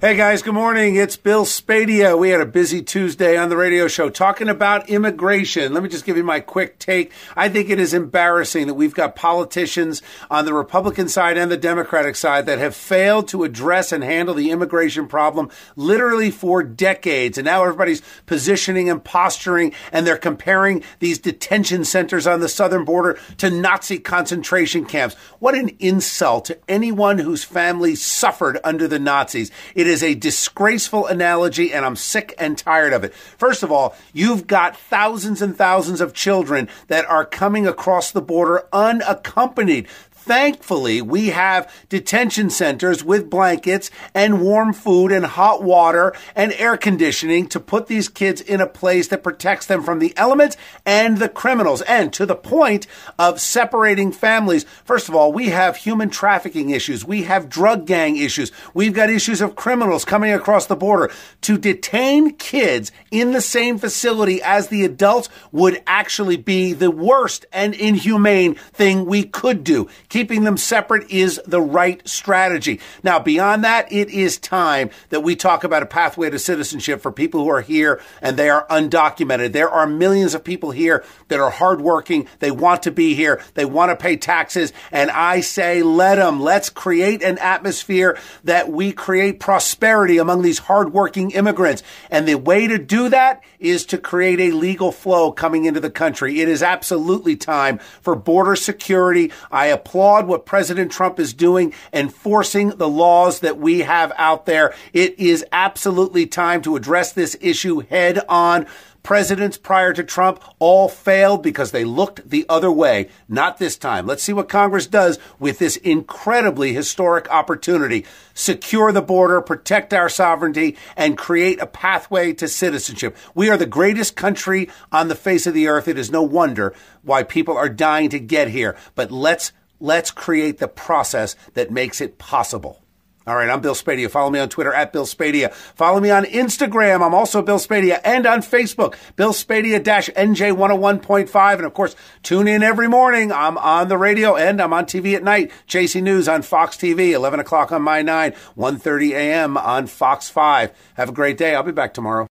Hey guys, good morning. It's Bill Spadea. We had a busy Tuesday on the radio show talking about immigration. Let me just give you my quick take. I think it is embarrassing that we've got politicians on the Republican side and the Democratic side that have failed to address and handle the immigration problem literally for decades. And now everybody's positioning and posturing and they're comparing these detention centers on the southern border to Nazi concentration camps. What an insult to anyone whose family suffered under the Nazis. It is a disgraceful analogy, and I'm sick and tired of it. First of all, you've got thousands and thousands of children that are coming across the border unaccompanied. Thankfully, we have detention centers with blankets and warm food and hot water and air conditioning to put these kids in a place that protects them from the elements and the criminals. And to the point of separating families, first of all, we have human trafficking issues. We have drug gang issues. We've got issues of criminals coming across the border. To detain kids in the same facility as the adults would actually be the worst and inhumane thing we could do keeping them separate is the right strategy. Now, beyond that, it is time that we talk about a pathway to citizenship for people who are here and they are undocumented. There are millions of people here that are hardworking. They want to be here. They want to pay taxes. And I say, let them. Let's create an atmosphere that we create prosperity among these hardworking immigrants. And the way to do that is to create a legal flow coming into the country. It is absolutely time for border security. I applaud applaud what President Trump is doing, enforcing the laws that we have out there. It is absolutely time to address this issue head on. Presidents prior to Trump all failed because they looked the other way. Not this time. Let's see what Congress does with this incredibly historic opportunity. Secure the border, protect our sovereignty, and create a pathway to citizenship. We are the greatest country on the face of the earth. It is no wonder why people are dying to get here. But let's Let's create the process that makes it possible. All right, I'm Bill Spadea. Follow me on Twitter at Bill Spadea. Follow me on Instagram. I'm also Bill Spadea and on Facebook, Bill Spadea NJ101.5. And of course, tune in every morning. I'm on the radio and I'm on TV at night. Chasing News on Fox TV, 11 o'clock on My 9, 1.30 a.m. on Fox 5. Have a great day. I'll be back tomorrow.